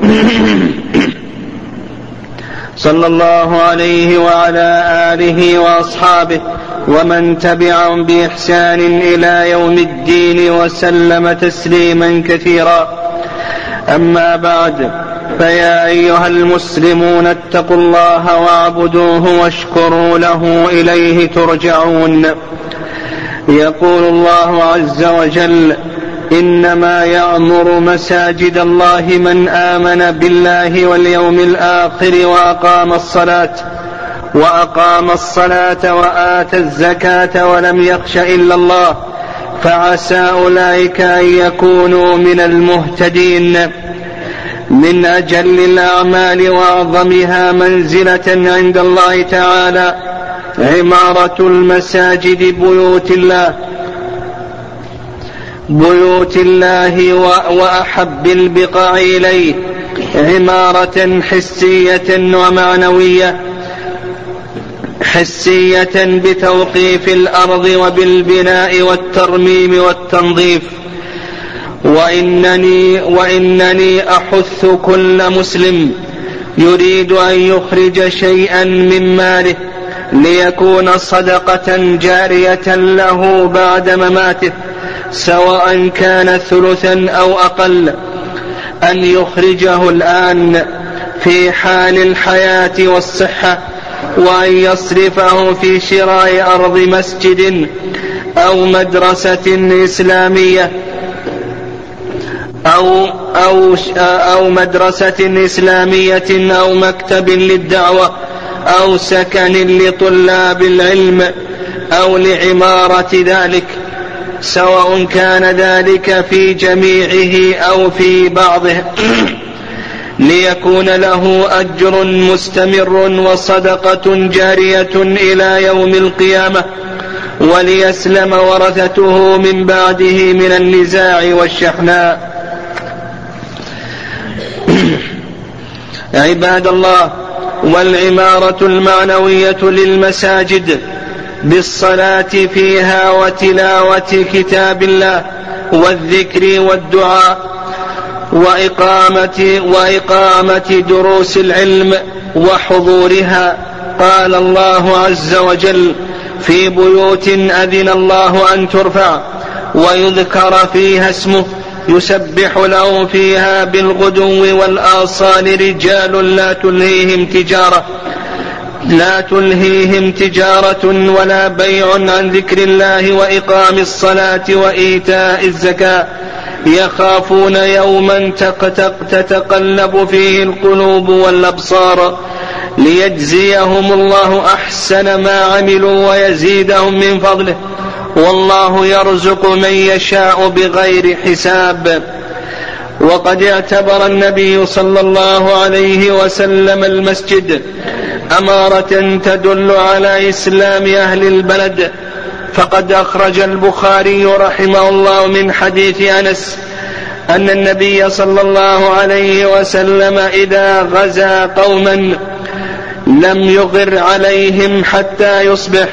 صلى الله عليه وعلى آله وأصحابه ومن تبعهم بإحسان إلى يوم الدين وسلم تسليما كثيرا. أما بعد فيا أيها المسلمون اتقوا الله واعبدوه واشكروا له إليه ترجعون. يقول الله عز وجل إنما يعمر مساجد الله من آمن بالله واليوم الآخر وأقام الصلاة وأقام الصلاة وآتى الزكاة ولم يخش إلا الله فعسى أولئك أن يكونوا من المهتدين. من أجل الأعمال وأعظمها منزلة عند الله تعالى عمارة المساجد بيوت الله. بيوت الله وأحب البقاع إليه عمارة حسية ومعنوية حسية بتوقيف الأرض وبالبناء والترميم والتنظيف. وانني وإنني أحث كل مسلم يريد أن يخرج شيئا من ماله ليكون صدقة جارية له بعد مماته. سواء كان ثلثا أو أقل أن يخرجه الآن في حال الحياة والصحة وأن يصرفه في شراء أرض مسجد أو مدرسة إسلامية أو أو أو مدرسة إسلامية أو مكتب للدعوة أو سكن لطلاب العلم أو لعمارة ذلك. سواء كان ذلك في جميعه أو في بعضه. ليكون له أجر مستمر وصدقة جارية إلى يوم القيامة وليسلم ورثته من بعده من النزاع والشحناء. عباد الله والعمارة المعنوية للمساجد بالصلاة فيها وتلاوة كتاب الله والذكر والدعاء وإقامة وإقامة دروس العلم وحضورها. قال الله عز وجل في بيوت أذن الله أن ترفع ويذكر فيها اسمه. يسبح له فيها بالغدو والآصال رجال لا تلهيهم تجارة. لا تلهيهم تجارة ولا بيع عن ذكر الله وإقام الصلاة وإيتاء الزكاة. يخافون يوما تتقلب فيه القلوب والأبصار. ليجزيهم الله أحسن ما عملوا ويزيدهم من فضله. والله يرزق من يشاء بغير حساب. وقد اعتبر النبي صلى الله عليه وسلم المسجد أمارة تدل على إسلام أهل البلد. فقد أخرج البخاري رحمه الله من حديث أنس أن النبي صلى الله عليه وسلم إذا غزا قوما لم يغر عليهم حتى يصبح.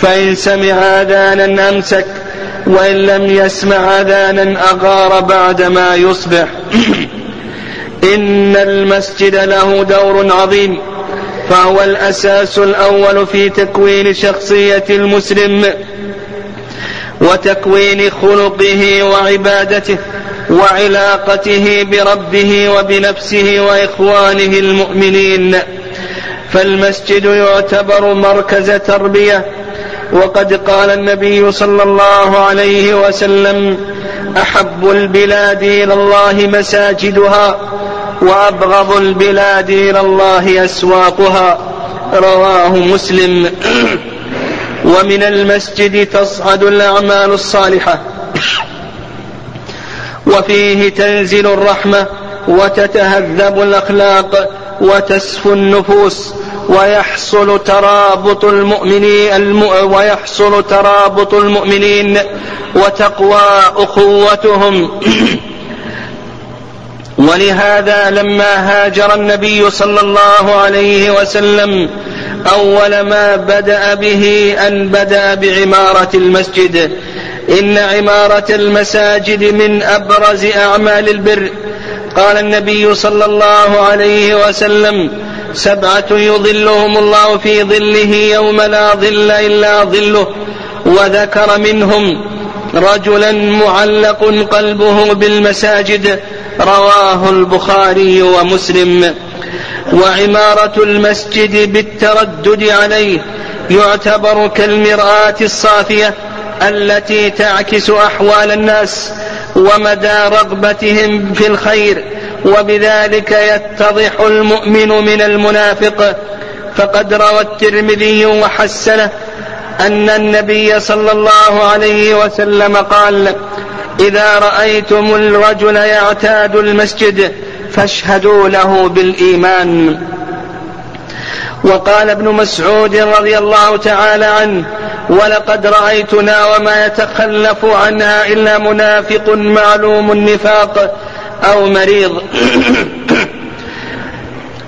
فإن سمع أذانا أمسك وإن لم يسمع أذانا أغار بعدما يصبح. إن المسجد له دور عظيم. فهو الأساس الأول في تكوين شخصية المسلم وتكوين خلقه وعبادته وعلاقته بربه وبنفسه وإخوانه المؤمنين. فالمسجد يعتبر مركز تربية. وقد قال النبي صلى الله عليه وسلم أحب البلاد إلى الله مساجدها. وأبغض البلاد إلى الله أسواقها. رواه مسلم. ومن المسجد تصعد الأعمال الصالحة. وفيه تنزل الرحمة وتتهذب الأخلاق وتسفو النفوس ويحصل ترابط المؤمنين ويحصل ترابط المؤمنين وتقوى أخوتهم. ولهذا لما هاجر النبي صلى الله عليه وسلم أول ما بدأ به أن بدأ بعمارة المسجد. إن عمارة المساجد من أبرز أعمال البر. قال النبي صلى الله عليه وسلم سبعة يظلهم الله في ظله يوم لا ظل إلا ظله. وذكر منهم رجلا معلق قلبه بالمساجد. رواه البخاري ومسلم. وعمارة المسجد بالتردد عليه يعتبر كالمرآة الصافية التي تعكس أحوال الناس ومدى رغبتهم في الخير وبذلك يتضح المؤمن من المنافق. فقد روى الترمذي وحسنه أن النبي صلى الله عليه وسلم قال إذا رأيتم الرجل يعتاد المسجد فاشهدوا له بالإيمان. وقال ابن مسعود رضي الله تعالى عنه ولقد رأيتنا وما يتخلف عنها إلا منافق معلوم النفاق أو مريض.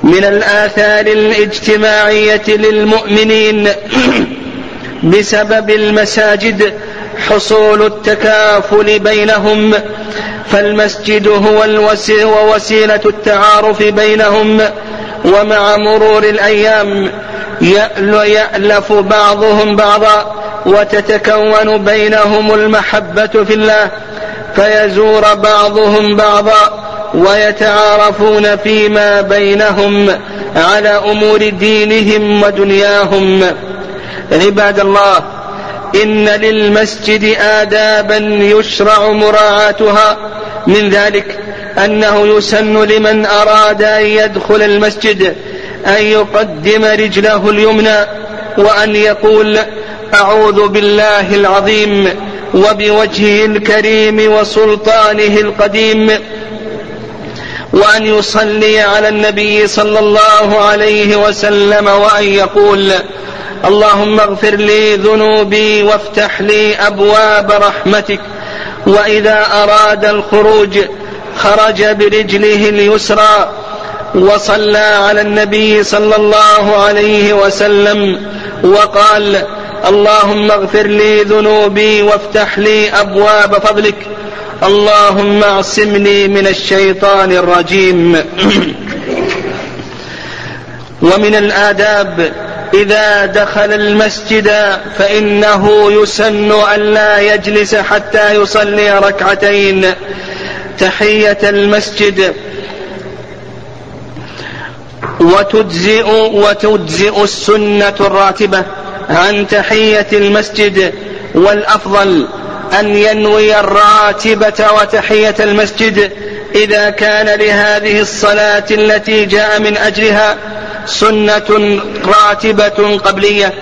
من الآثار الاجتماعية للمؤمنين بسبب المساجد حصول التكافل بينهم فالمسجد هو وسيلة التعارف بينهم. ومع مرور الأيام يألف بعضهم بعضا وتتكون بينهم المحبة في الله فيزور بعضهم بعضا ويتعارفون فيما بينهم على أمور دينهم ودنياهم. عباد الله إن للمسجد آدابا يشرع مراعاتها. من ذلك أنه يسن لمن أراد أن يدخل المسجد أن يقدم رجله اليمنى وأن يقول أعوذ بالله العظيم وبوجهه الكريم وسلطانه القديم وأن يصلي على النبي صلى الله عليه وسلم وأن يقول اللهم اغفر لي ذنوبي وافتح لي أبواب رحمتك. وإذا أراد الخروج خرج برجله اليسرى وصلى على النبي صلى الله عليه وسلم وقال اللهم اغفر لي ذنوبي وافتح لي أبواب فضلك. اللهم اعصمني من الشيطان الرجيم. ومن الآداب إذا دخل المسجد فإنه يسن الا يجلس حتى يصلي ركعتين. تحية المسجد. وتجزئ وتجزئ السنة الراتبة عن تحية المسجد. والأفضل أن ينوي الراتبة وتحية المسجد إذا كان لهذه الصلاة التي جاء من أجلها سنة راتبة قبلية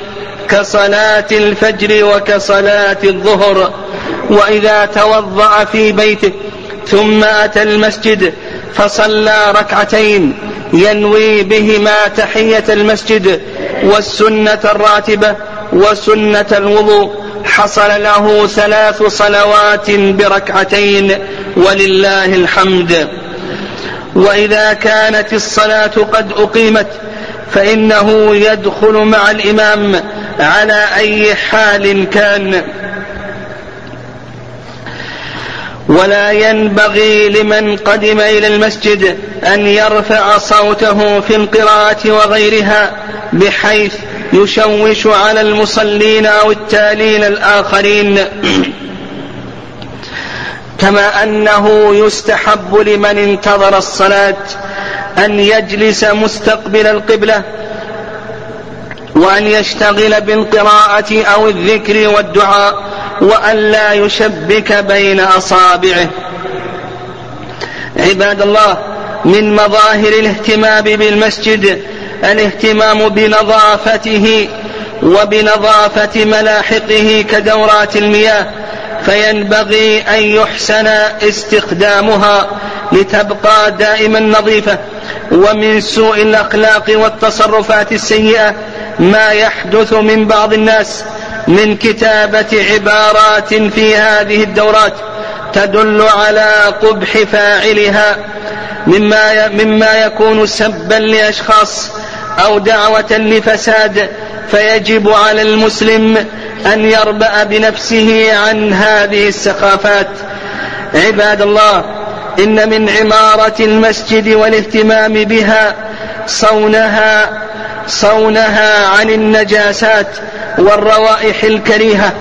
كصلاة الفجر وكصلاة الظهر. وإذا توضأ في بيته ثم أتى المسجد فصلى ركعتين ينوي بهما تحية المسجد والسنة الراتبة وسنة الوضوء. حصل له ثلاث صلوات بركعتين ولله الحمد. وإذا كانت الصلاة قد أقيمت فإنه يدخل مع الإمام على أي حال كان. ولا ينبغي لمن قدم إلى المسجد أن يرفع صوته في القراءة وغيرها بحيث يشوش على المصلين أو التالين الآخرين. كما أنه يستحب لمن انتظر الصلاة أن يجلس مستقبل القبلة وأن يشتغل بالقراءة أو الذكر والدعاء وأن لا يشبك بين أصابعه. عباد الله من مظاهر الاهتمام بالمسجد الاهتمام بنظافته وبنظافة ملاحقه كدورات المياه فينبغي أن يحسن استخدامها لتبقى دائما نظيفة. ومن سوء الأخلاق والتصرفات السيئة ما يحدث من بعض الناس من كتابة عبارات في هذه الدورات تدل على قبح فاعلها مما مما يكون سبا لأشخاص أو دعوة لفساد فيجب على المسلم أن يربأ بنفسه عن هذه السخافات. عباد الله إن من عمارة المسجد والاهتمام بها صونها صونها عن النجاسات والروائح الكريهة.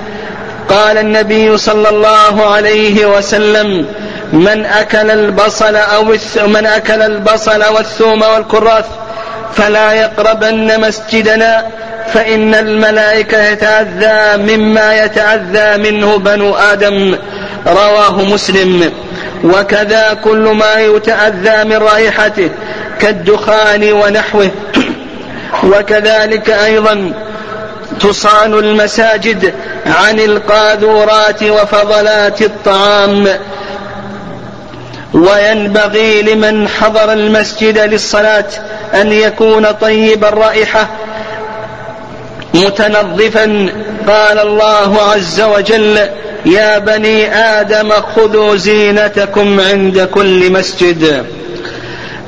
قال النبي صلى الله عليه وسلم من أكل البصل أو من أكل البصل والثوم والكراث فلا يقربن مسجدنا فإن الملائكة يتأذى مما يتأذى منه بنو آدم. رواه مسلم. وكذا كل ما يتأذى من رائحته كالدخان ونحوه. وكذلك أيضا تصان المساجد عن القاذورات وفضلات الطعام. وينبغي لمن حضر المسجد للصلاة أن يكون طيب الرائحة. متنظفا قال الله عز وجل يا بني آدم خذوا زينتكم عند كل مسجد.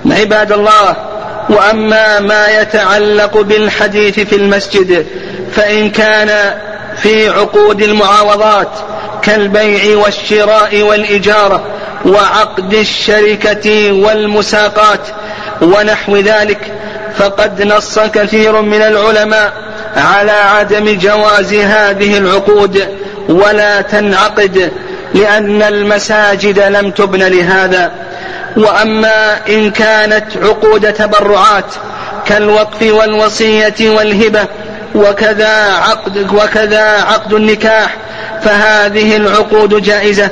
عباد الله وأما ما يتعلق بالحديث في المسجد فإن كان في عقود المعاوضات كالبيع والشراء والإجارة وعقد الشركة والمساقات ونحو ذلك فقد نص كثير من العلماء على عدم جواز هذه العقود. ولا تنعقد لأن المساجد لم تبن لهذا. وأما إن كانت عقود تبرعات كالوقف والوصية والهبة وكذا عقد وكذا عقد النكاح فهذه العقود جائزة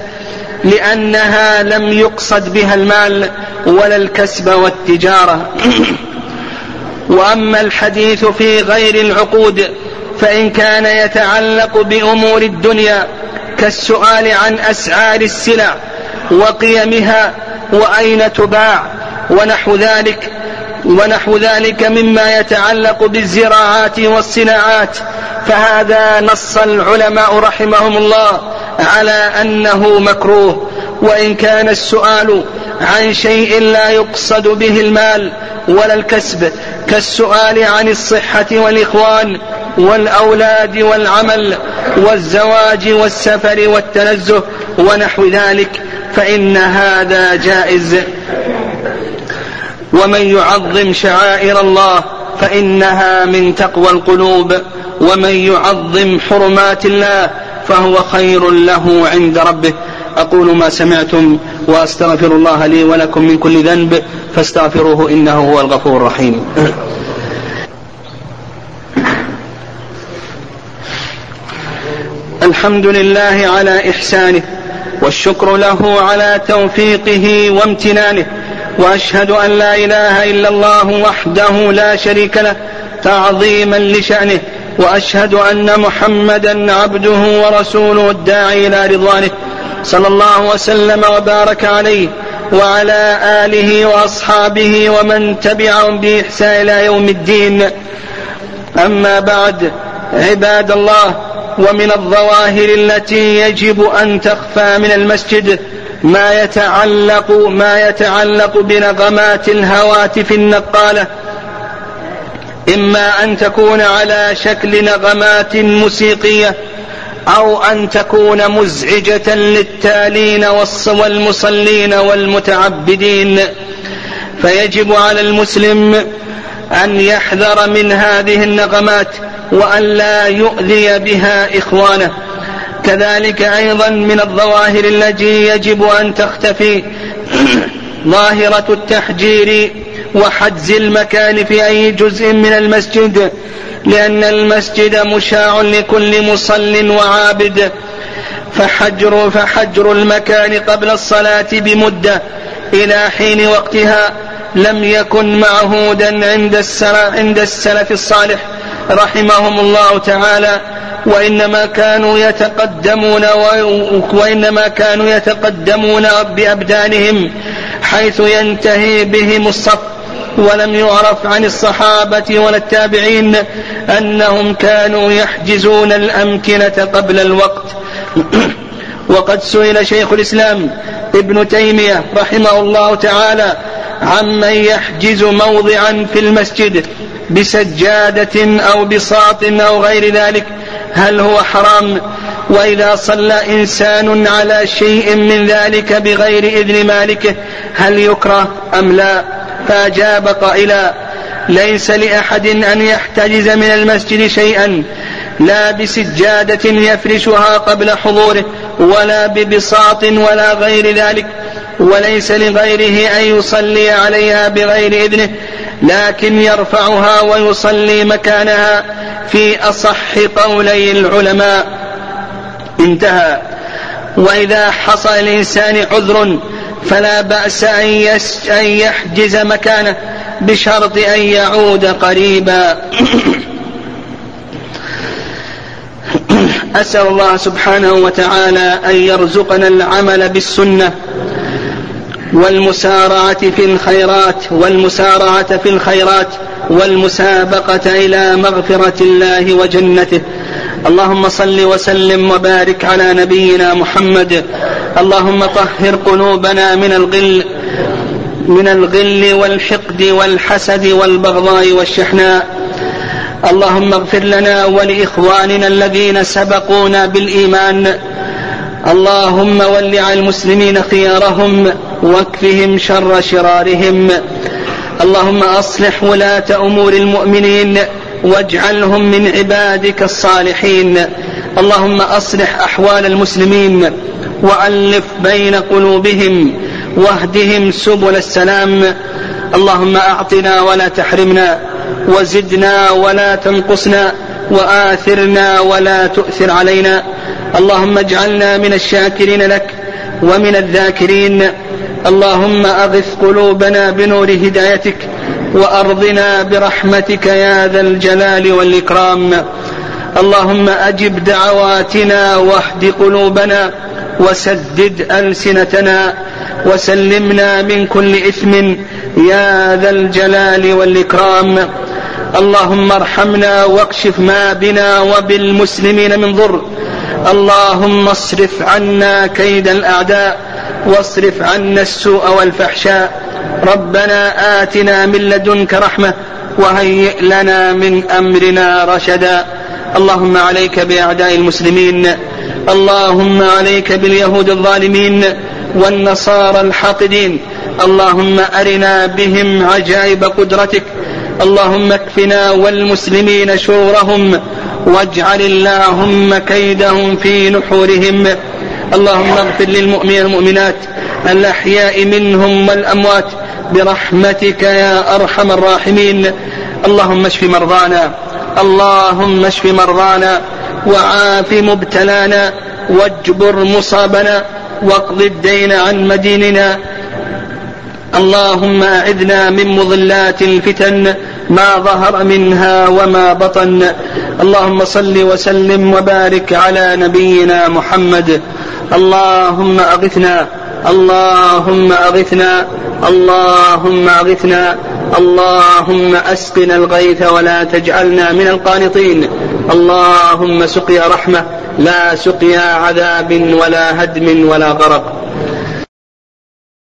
لأنها لم يقصد بها المال ولا الكسب والتجارة. وأما الحديث في غير العقود فإن كان يتعلق بأمور الدنيا كالسؤال عن أسعار السلع وقيمها وأين تباع ونحو ذلك ونحو ذلك مما يتعلق بالزراعات والصناعات. فهذا نص العلماء رحمهم الله على أنه مكروه. وإن كان السؤال عن شيء لا يقصد به المال ولا الكسب كالسؤال عن الصحة والإخوان والأولاد والعمل والزواج والسفر والتنزه ونحو ذلك فإن هذا جائز. ومن يعظم شعائر الله فإنها من تقوى القلوب ومن يعظم حرمات الله فهو خير له عند ربه. أقول ما سمعتم وأستغفر الله لي ولكم من كل ذنب فاستغفروه إنه هو الغفور الرحيم. الحمد لله على إحسانه والشكر له على توفيقه وامتنانه وأشهد أن لا إله إلا الله وحده لا شريك له تعظيما لشأنه وأشهد أن محمدا عبده ورسوله الداعي إلى رضوانه صلى الله وسلم وبارك عليه وعلى آله وأصحابه ومن تبعهم بإحسان إلى يوم الدين. أما بعد عباد الله ومن الظواهر التي يجب أن تخفى من المسجد ما يتعلق ما يتعلق بنغمات الهواتف النقالة. إما أن تكون على شكل نغمات موسيقية أو أن تكون مزعجة للتالين والمصلين والمتعبدين. فيجب على المسلم أن يحذر من هذه النغمات وأن لا يؤذي بها إخوانه. كذلك أيضا من الظواهر التي يجب أن تختفي. ظاهرة التحجير وحجز المكان في أي جزء من المسجد لأن المسجد مشاع لكل مصل وعابد. فحجر فحجر المكان قبل الصلاة بمدة إلى حين وقتها لم يكن معهودا عند السلف, عند السلف الصالح رحمهم الله تعالى. وإنما كانوا يتقدمون وإنما كانوا يتقدمون بأبدانهم حيث ينتهي بهم الصف ولم يعرف عن الصحابة ولا التابعين أنهم كانوا يحجزون الأمكنة قبل الوقت. وقد سئل شيخ الإسلام ابن تيمية رحمه الله تعالى عمن يحجز موضعا في المسجد بسجادة أو بساط أو غير ذلك هل هو حرام؟ وإذا صلى إنسان على شيء من ذلك بغير إذن مالكه هل يكره أم لا؟ فأجاب قائلا ليس لأحد أن يحتجز من المسجد شيئا لا بسجادة يفرشها قبل حضوره ولا ببساط ولا غير ذلك وليس لغيره أن يصلي عليها بغير إذنه لكن يرفعها ويصلي مكانها في أصح قولي العلماء. انتهى. وإذا حصل الإنسان عذر فلا بأس أن يحجز مكانه بشرط أن يعود قريبا. أسأل الله سبحانه وتعالى أن يرزقنا العمل بالسنة والمسارعة في الخيرات والمسارعة في الخيرات والمسابقة إلى مغفرة الله وجنته. اللهم صل وسلم وبارك على نبينا محمد. اللهم طهر قلوبنا من الغل من الغل والحقد والحسد والبغضاء والشحناء. اللهم اغفر لنا ولإخواننا الذين سبقونا بالإيمان. اللهم ول على المسلمين خيارهم واكفهم شر شرارهم. اللهم أصلح ولاة أمور المؤمنين. واجعلهم من عبادك الصالحين. اللهم أصلح أحوال المسلمين وألف بين قلوبهم واهدهم سبل السلام. اللهم أعطنا ولا تحرمنا وزدنا ولا تنقصنا وآثرنا ولا تؤثر علينا. اللهم اجعلنا من الشاكرين لك ومن الذاكرين. اللهم أغث قلوبنا بنور هدايتك وأرضنا برحمتك يا ذا الجلال والإكرام. اللهم أجب دعواتنا واهد قلوبنا وسدد ألسنتنا وسلمنا من كل إثم يا ذا الجلال والإكرام. اللهم ارحمنا واكشف ما بنا وبالمسلمين من ضر. اللهم اصرف عنا كيد الأعداء واصرف عنا السوء والفحشاء. ربنا آتنا من لدنك رحمة وهيئ لنا من أمرنا رشدا. اللهم عليك بأعداء المسلمين. اللهم عليك باليهود الظالمين والنصارى الحاقدين. اللهم أرنا بهم عجائب قدرتك. اللهم اكفنا والمسلمين شرورهم واجعل اللهم كيدهم في نحورهم. اللهم اغفر للمؤمنين والمؤمنات الأحياء منهم والأموات برحمتك يا أرحم الراحمين. اللهم اشف مرضانا اللهم اشف مرضانا وعاف مبتلانا واجبر مصابنا واقض الدين عن مديننا. اللهم أعذنا من مضلات الفتن ما ظهر منها وما بطن. اللهم صل وسلم وبارك على نبينا محمد. اللهم أغثنا. اللهم أغثنا. اللهم أغثنا. اللهم أسقنا الغيث ولا تجعلنا من القانطين. اللهم سقيا رحمة. لا سقيا عذاب ولا هدم ولا غرق.